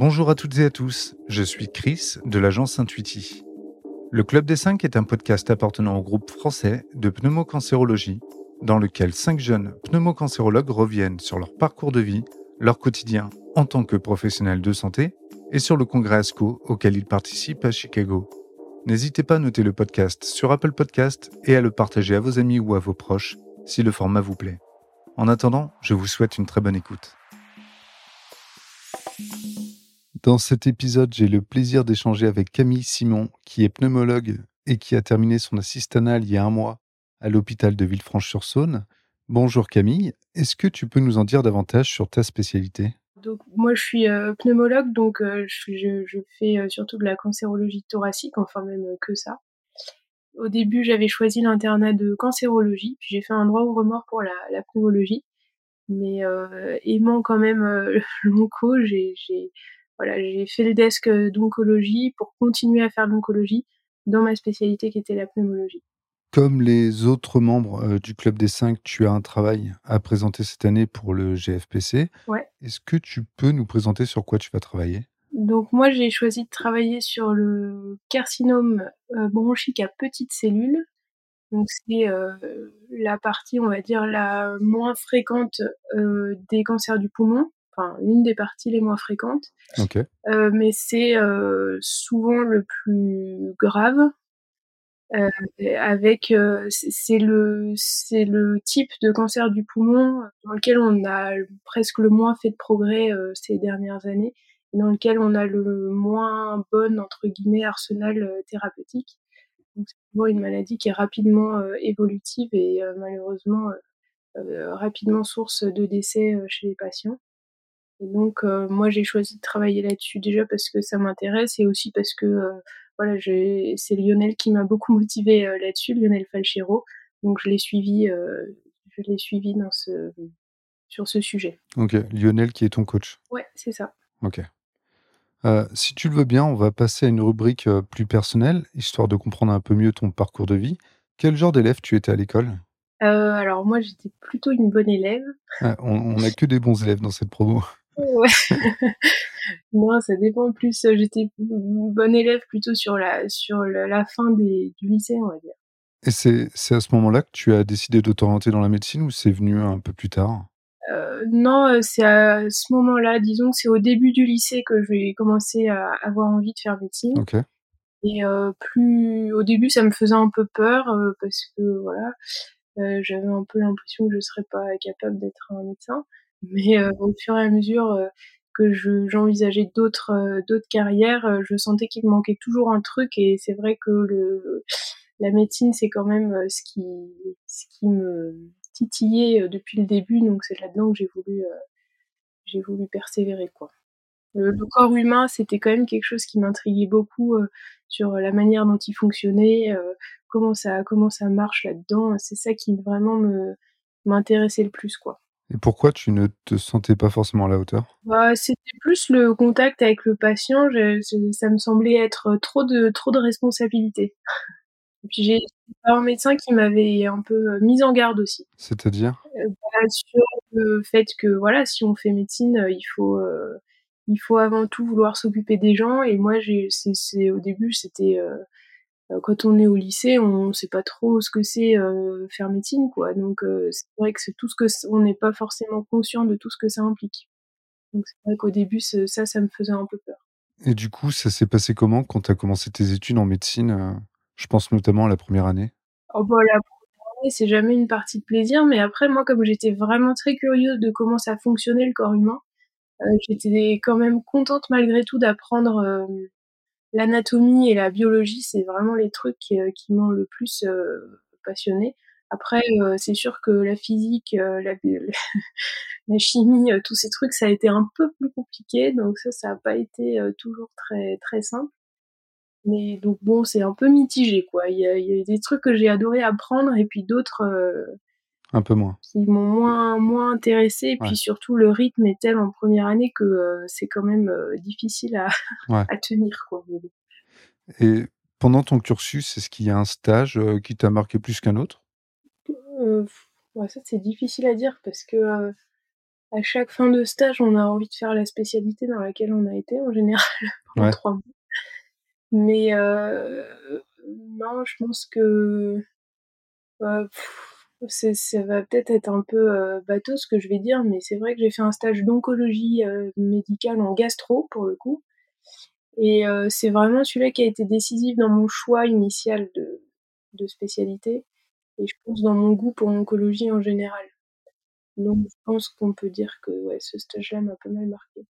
Bonjour à toutes et à tous, je suis Chris de l'agence Intuiti. Le Club des 5 est un podcast appartenant au groupe français de pneumocancérologie, dans lequel cinq jeunes pneumocancérologues reviennent sur leur parcours de vie, leur quotidien en tant que professionnels de santé et sur le congrès ASCO auquel ils participent à Chicago. N'hésitez pas à noter le podcast sur Apple Podcast et à le partager à vos amis ou à vos proches si le format vous plaît. En attendant, je vous souhaite une très bonne écoute. Dans cet épisode, j'ai le plaisir d'échanger avec Camille Simon, qui est pneumologue et qui a terminé son assistanat il y a un mois à l'hôpital de Villefranche-sur-Saône. Bonjour Camille, est-ce que tu peux nous en dire davantage sur ta spécialité? Donc moi je suis euh, pneumologue, donc euh, je, fais euh, surtout de la cancérologie thoracique, enfin même que ça. Au début j'avais choisi l'internat de cancérologie, puis j'ai fait un droit au remords pour la, pneumologie. Mais aimant quand même l'onco, j'ai voilà, j'ai fait le desk euh, d'oncologie pour continuer à faire de l'oncologie dans ma spécialité qui était la pneumologie. Comme les autres membres euh, du Club des 5, tu as un travail à présenter cette année pour le GFPC. Ouais. Est-ce que tu peux nous présenter sur quoi tu vas travailler? Donc moi j'ai choisi de travailler sur le carcinome euh, bronchique à petites cellules. Donc c'est la partie, on va dire, la moins fréquente des cancers du poumon enfin une des parties les moins fréquentes. Euh, mais c'est euh, souvent le plus grave. Euh, avec c'est le c'est le type de cancer du poumon dans lequel on a presque le moins fait de progrès ces dernières années dans lequel on a le moins bon entre guillemets arsenal thérapeutique. c'est souvent une maladie qui est rapidement évolutive et malheureusement rapidement source de décès chez les patients. Et donc euh, moi j'ai choisi de travailler là-dessus déjà parce que ça m'intéresse et aussi parce que euh, voilà c'est Lionel qui m'a beaucoup motivé euh, là-dessus, Lionel Falchero. Donc je l'ai suivi, je l'ai suivi dans ce sur ce sujet. Ok, Lionel qui est ton coach. Ouais, c'est ça. Ok. si tu le veux bien, on va passer à une rubrique plus personnelle, histoire de comprendre un peu mieux ton parcours de vie. Quel genre d'élève tu étais à l'école? Alors moi j'étais plutôt une bonne élève. on n'a que des bons élèves dans cette promo. Ouais. non, ça dépend plus. Euh, j'étais bonne élève plutôt sur la, sur la fin des, du lycée, on va dire. Et c'est, à ce moment-là que tu as décidé de t'orienter dans la médecine ou c'est venu un peu plus tard? Euh, Non, euh, c'est à ce moment-là, disons que c'est au début du lycée que j'ai commencé à avoir envie de faire médecine. Et euh, plus au début, ça me faisait un peu peur euh, parce que voilà, j'avais un peu l'impression que je serais pas capable d'être un médecin. Mais euh, au fur et à mesure euh, que j'envisageais d'autres euh, d'autres carrières, je sentais qu'il me manquait toujours un truc et c'est vrai que le la médecine c'est quand même ce qui ce qui me titillait depuis le début donc c'est là-dedans que j'ai voulu j'ai voulu persévérer quoi. Le, corps humain, c'était quand même quelque chose qui m'intriguait beaucoup sur la manière dont il fonctionnait, comment ça comment ça marche là-dedans. C'est ça qui vraiment me m'intéressait le plus quoi. Et pourquoi tu ne te sentais pas forcément à la hauteur? Bah, C'était plus le contact avec le patient. ça me semblait être trop de trop de responsabilités. Et puis j'ai un médecin qui m'avait un peu euh, mise en garde aussi. C'est-à-dire? Euh, bah, Sur le fait que voilà, si on fait médecine, euh, il faut il faut avant tout vouloir s'occuper des gens. Et moi, c'est au début, c'était euh, quand on est au lycée, on sait pas trop ce que c'est euh, faire médecine, quoi. Donc euh, c'est vrai que c'est tout ce que on n'est pas forcément conscient de tout ce que ça implique. Donc c'est vrai qu'au début, ça, ça me faisait un peu peur. Et du coup, ça s'est passé comment quand tu as commencé tes études en médecine Je pense notamment à la première année? Oh bah la première année, c'est jamais une partie de plaisir, mais après moi, comme j'étais vraiment très curieuse de comment ça fonctionnait le corps humain, j'étais quand même contente malgré tout d'apprendre l'anatomie et la biologie, c'est vraiment les trucs qui, euh, m'ont le plus euh, passionné. Après, euh, c'est sûr que la physique, la, la, chimie, tous ces trucs, ça a été un peu plus compliqué. Donc ça, ça n'a pas été toujours très très simple. Mais donc bon, c'est un peu mitigé, quoi. Il y a, il y a des trucs que j'ai adoré apprendre et puis d'autres un peu moins. Qui m'ont moins, moins intéressé. Et puis surtout, le rythme est tel en première année que euh, c'est quand même euh, difficile à, à, tenir. Quoi. Et pendant ton cursus, est-ce qu'il y a un stage euh, qui t'a marqué plus qu'un autre? Ouais, Ça, c'est difficile à dire parce que à chaque fin de stage, on a envie de faire la spécialité dans laquelle on a été en général pendant. 3 mois. Mais non, je pense que, ça va peut-être être un peu, heu, bateau ce que je vais dire, mais c'est vrai que j'ai fait un stage d'oncologie, heu, médicale en gastro pour le coup et heu, c'est vraiment celui-là qui a été décisif dans mon choix initial de spécialité et je pense dans mon goût pour l'oncologie en général. Donc je pense qu'on peut dire que, ce stage-là m'a pas mal marqué.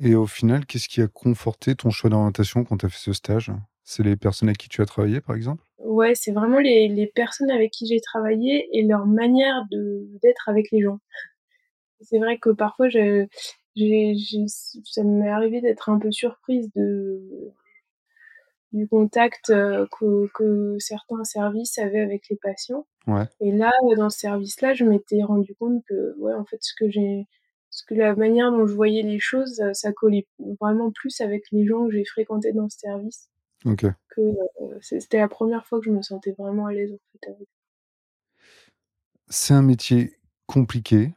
Et au final, qu'est-ce qui a conforté ton choix d'orientation quand tu as fait ce stage? C'est les personnes avec qui tu as travaillé, par exemple? Ouais, c'est vraiment les les personnes avec qui j'ai travaillé et leur manière d'être avec les gens. C'est vrai que parfois je ça m'est arrivé d'être un peu surprise de du contact, heu, que que certains services avaient avec les patients Ouais. et là, dans ce service-là, je m'étais rendu compte que, ouais, en fait, ce que j'ai ce que la manière dont je voyais les choses, ça collait vraiment plus avec les gens que j'ai fréquentés dans ce service Que, heu, c'était la première fois que je me sentais vraiment à l'aise, en fait, avec C'est un métier compliqué,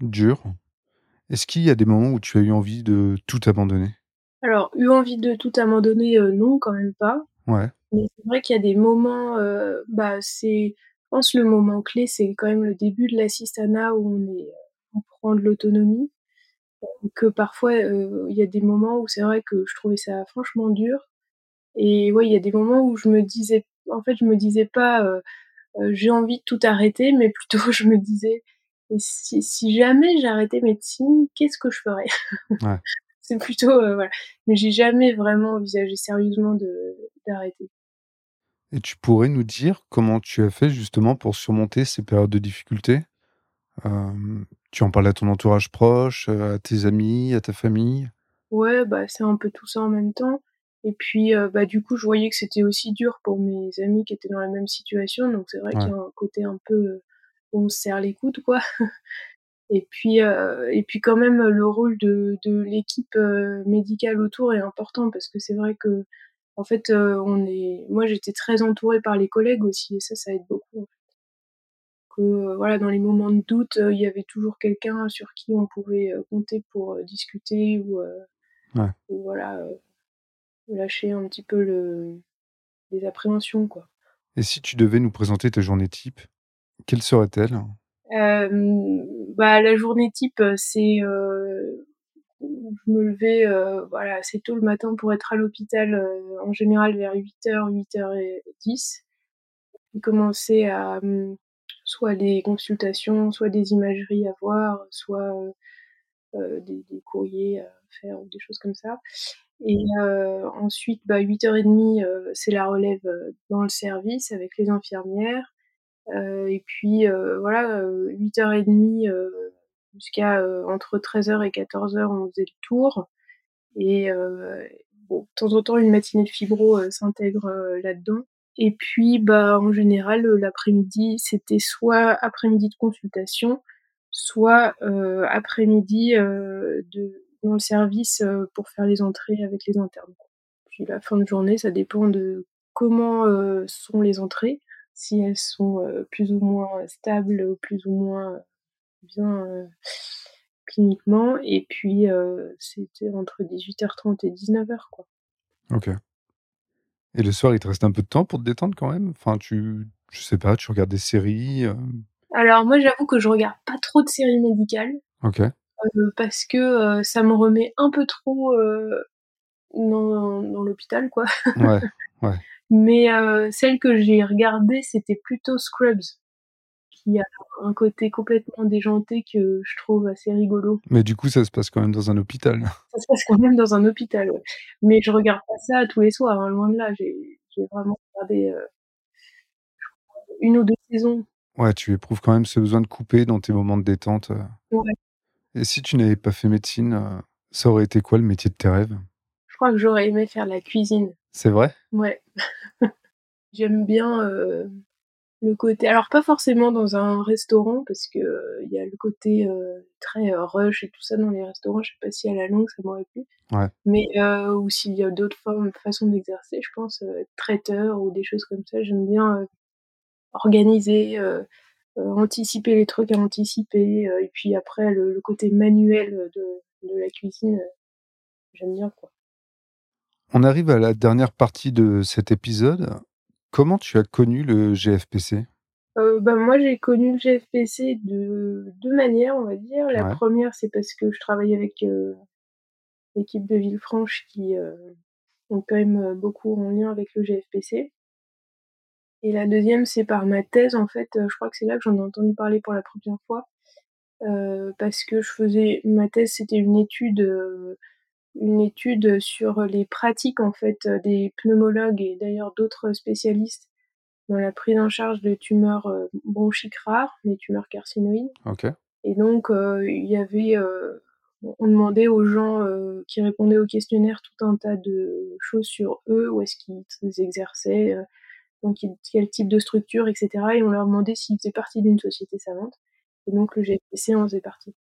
dur. Est-ce qu'il y a des moments où tu as eu envie de tout abandonner? Alors, eu envie de tout abandonner, heu, non, quand même pas. Ouais. Mais c'est vrai qu'il y a des moments, heu, bah, c'est je pense le moment clé, c'est quand même le début de l'assistanat où on est, on prend de l'autonomie. Que parfois, il y a des moments où c'est vrai que je trouvais ça franchement dur et ouais, il y a des moments où je me disais en fait, je me disais pas, heu heu: «J'ai envie de tout arrêter», mais plutôt je me disais: «Et si si jamais j'arrêtais médecine, qu'est-ce que je ferais?» Ouais. C'est plutôt, heu, voilà, mais j'ai jamais vraiment envisagé sérieusement d'arrêter. Et tu pourrais nous dire comment tu as fait justement pour surmonter ces périodes de difficulté? Tu en parles à ton entourage proche, à tes amis, à ta famille? Ouais, bah, c'est un peu tout ça en même temps et puis, heu, bah, du coup, je voyais que c'était aussi dur pour mes amis qui étaient dans la même situation, donc c'est vrai qu'il y a un côté un peu, où on se serre les coudes, quoi et puis, heu et puis quand même, le rôle de de l'équipe, heu, médicale autour est important parce que c'est vrai qu'en fait, heu, on est moi, j'étais très entourée par les collègues aussi et ça, ça aide beaucoup, en fait. Que, voilà, dans les moments de doute, il y avait toujours quelqu'un sur qui on pouvait, compter pour, discuter ou, Ouais. ou voilà, lâcher un petit peu le les appréhensions, quoi. Et si tu devais nous présenter ta journée type, quelle serait-elle? Bah, la journée type, heu, c'est, heu, je me levais, heu, voilà, assez tôt le matin pour être à l'hôpital, en général vers 08:00-08:10 et commencer à, mmh, soit des consultations, soit des imageries à voir, soit, des des courriers à faire des choses comme ça et heu, ensuite, bah, 08:30, heu, c'est la relève, heu, dans le service avec les infirmières, et puis, voilà, heu, 08:30, heu, jusqu'à, heu, entre 13:00 et 14:00, on faisait le tour. Et bon, de temps en temps, une matinée de fibro, s'intègre, là-dedans. Et puis, bah, en général, l'après-midi, c'était soit après-midi de consultation, soit, heu, après-midi, heu, de dans le service, heu, pour faire les entrées avec les internes. Puis la fin de journée, ça dépend de comment, heu, sont les entrées, si elles sont, heu, plus ou moins stables, plus ou moins bien, cliniquement et puis, c'était entre 18:30 et 19:00, quoi. OK. Et le soir, il te reste un peu de temps pour te détendre quand même? Enfin, tu je sais pas, tu regardes des séries? Alors moi, j'avoue que je regarde pas trop de séries médicales, OK. Heu, parce que, heu, ça me remet un peu trop, heu, dans dans l'hôpital, quoi. Ouais, ouais. Mais, celle que j'ai regardée, c'était plutôt Scrubs, qui a un côté complètement déjanté que je trouve assez rigolo. Mais du coup, ça se passe quand même dans un hôpital? Ça se passe quand même dans un hôpital, ouais. Mais je regarde pas ça tous les soirs, hein, loin de là. J'ai vraiment regardé, 1 ou 2 saisons. Ouais, tu éprouves quand même ce besoin de couper dans tes moments de détente, Ouais. Et si tu n'avais pas fait médecine, heu, ça aurait été quoi le métier de tes rêves? Je crois que j'aurais aimé faire la cuisine. C'est vrai? Ouais. J'aime bien, heu, le côté alors pas forcément dans un restaurant parce que, heu, il y a le côté, très, rush et tout ça dans les restaurants, je sais pas si à la longue ça m'aurait plu. Ouais. Mais, ou s'il y a d'autres formes façons d'exercer, je pense, être traiteur ou des choses comme ça, j'aime bien, organiser, anticiper les trucs à anticiper, et puis après le, côté manuel de, de la cuisine, j'aime bien quoi. On arrive à la dernière partie de cet épisode. Comment tu as connu le GFPC euh, bah, moi, j'ai connu le GFPC de deux manières, on va dire. La première, c'est parce que je travaille avec euh, l'équipe de Villefranche qui euh, ont quand même beaucoup en lien avec le GFPC. Et la deuxième, c'est par ma thèse, en fait. je crois que c'est là que j'en ai entendu parler pour la première fois. parce que je faisais ma thèse, c'était une étude une étude sur les pratiques en fait des pneumologues et d'ailleurs d'autres spécialistes dans la prise en charge de tumeurs euh, bronchiques rares, les tumeurs carcinoïdes. Et donc euh, il y avait, euh, on demandait aux gens qui répondaient au questionnaire tout un tas de choses sur eux, où est-ce qu'ils exerçaient, donc quel type de structure, etc. Et on leur demandait s'ils faisaient partie d'une société savante. Et donc le GFPC en faisait partie.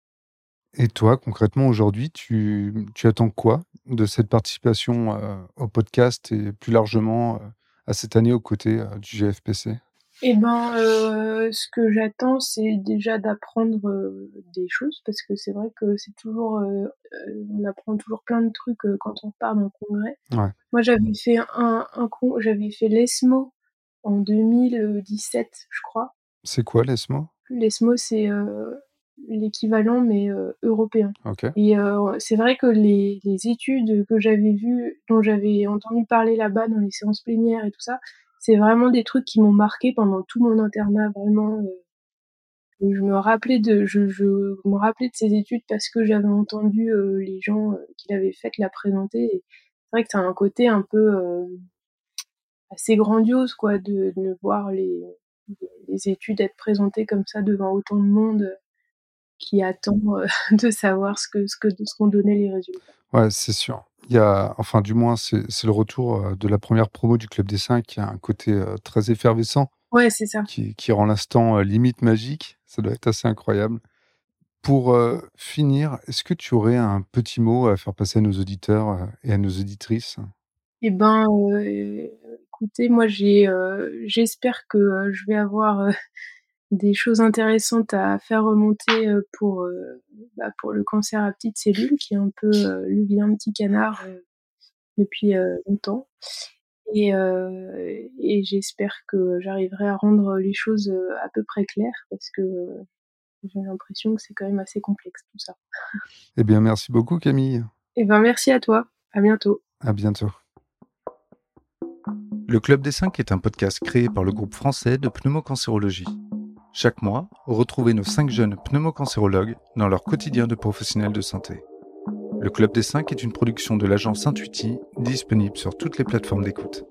Et toi, concrètement, aujourd'hui, tu, attends quoi de cette participation euh, au podcast et plus largement euh, à cette année aux côtés euh, du GFPC Eh ben, ce que j'attends, c'est déjà d'apprendre des choses parce que c'est vrai que c'est toujours, on apprend toujours plein de trucs quand on part d'un congrès. Moi, j'avais fait un, un j'avais fait l'ESMO en 2017, je crois. C'est quoi l'ESMO? L'ESMO, c'est l'équivalent mais euh, européen. Et euh, c'est vrai que les, les études que j'avais vues, dont j'avais entendu parler là-bas dans les séances plénières et tout ça, c'est vraiment des trucs qui m'ont marqué pendant tout mon internat, vraiment. Euh, je me rappelais de, je, je, me rappelais de ces études parce que j'avais entendu les gens qui l'avaient faites la présenter. C'est vrai que c'est un côté un peu assez grandiose, quoi, de, de voir les, les études être présentées comme ça devant autant de monde qui attend euh, de savoir ce que ce que ce qu'ont donné les résultats. Ouais, c'est sûr. Il y a, enfin, du moins, c'est le retour euh, de la première promo du Club des 5 qui a un côté euh, très effervescent. Ouais, c'est ça. Qui, qui rend l'instant limite magique. Ça doit être assez incroyable. Pour finir, est-ce que tu aurais un petit mot à faire passer à nos auditeurs et à nos auditrices? Eh ben, écoutez, moi, j'ai, j'espère que je vais avoir des choses intéressantes à faire remonter euh, pour, euh, bah, pour le cancer à petites cellules, qui est un peu euh, le vilain petit canard depuis longtemps. Et, et j'espère que j'arriverai à rendre les choses à peu près claires, parce que j'ai l'impression que c'est quand même assez complexe tout ça. Eh bien, merci beaucoup Camille. Eh bien, merci à toi. À bientôt. À bientôt. Le Club des 5 est un podcast créé par le groupe français de pneumocancérologie. Chaque mois, retrouvez nos 5 jeunes pneumocancérologues dans leur quotidien de professionnels de santé. Le Club des 5 est une production de l'agence Intuiti, disponible sur toutes les plateformes d'écoute.